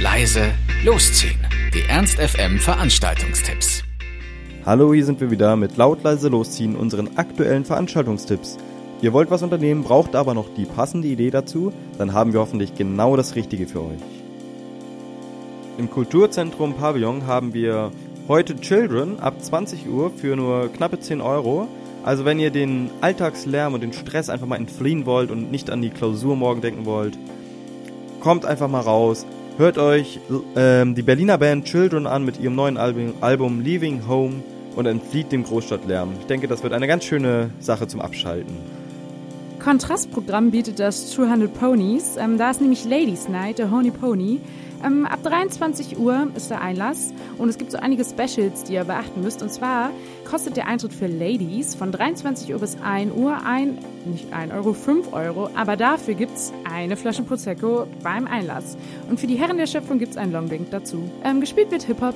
leise, losziehen. Die Ernst FM Veranstaltungstipps. Hallo, hier sind wir wieder mit laut leise losziehen, unseren aktuellen Veranstaltungstipps. Ihr wollt was unternehmen, braucht aber noch die passende Idee dazu, dann haben wir hoffentlich genau das Richtige für euch. Im Kulturzentrum Pavillon haben wir heute Children ab 20 Uhr für nur knappe 10 Euro. Also wenn ihr den Alltagslärm und den Stress einfach mal entfliehen wollt und nicht an die Klausur morgen denken wollt, kommt einfach mal raus, Hört euch ähm, die Berliner Band Children an mit ihrem neuen Album, Album Leaving Home und entflieht dem Großstadtlärm. Ich denke, das wird eine ganz schöne Sache zum Abschalten. Kontrastprogramm bietet das 200 Ponies. Ähm, da ist nämlich Ladies Night, der Honey Pony. Ähm, ab 23 Uhr ist der Einlass und es gibt so einige Specials, die ihr beachten müsst. Und zwar kostet der Eintritt für Ladies von 23 Uhr bis 1 Uhr ein, nicht 1 Euro, 5 Euro, aber dafür gibt es eine Flasche Prosecco beim Einlass. Und für die Herren der Schöpfung gibt es einen Longdrink dazu. Ähm, gespielt wird Hip-Hop.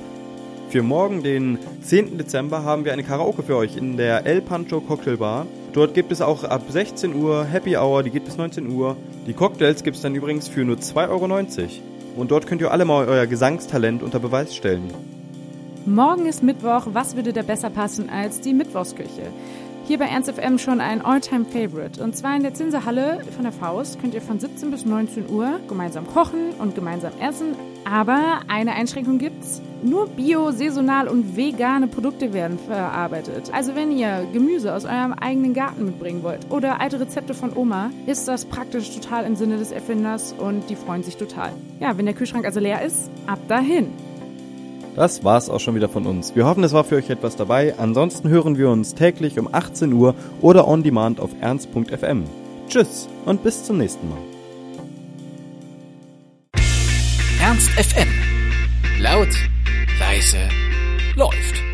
Für morgen, den 10. Dezember, haben wir eine Karaoke für euch in der El Pancho Cocktail Bar. Dort gibt es auch ab 16 Uhr Happy Hour, die geht bis 19 Uhr. Die Cocktails gibt es dann übrigens für nur 2,90 Euro. Und dort könnt ihr alle mal euer Gesangstalent unter Beweis stellen. Morgen ist Mittwoch. Was würde da besser passen als die Mittwochsküche? Hier bei Ernst FM schon ein All-Time-Favorite. Und zwar in der Zinserhalle von der Faust könnt ihr von 17 bis 19 Uhr gemeinsam kochen und gemeinsam essen. Aber eine Einschränkung gibt's. Nur bio, saisonal und vegane Produkte werden verarbeitet. Also wenn ihr Gemüse aus eurem eigenen Garten mitbringen wollt oder alte Rezepte von Oma, ist das praktisch total im Sinne des Erfinders und die freuen sich total. Ja, wenn der Kühlschrank also leer ist, ab dahin. Das war's auch schon wieder von uns. Wir hoffen, es war für euch etwas dabei. Ansonsten hören wir uns täglich um 18 Uhr oder on demand auf ernst.fm. Tschüss und bis zum nächsten Mal. Ernst FM. Laut, leise, läuft.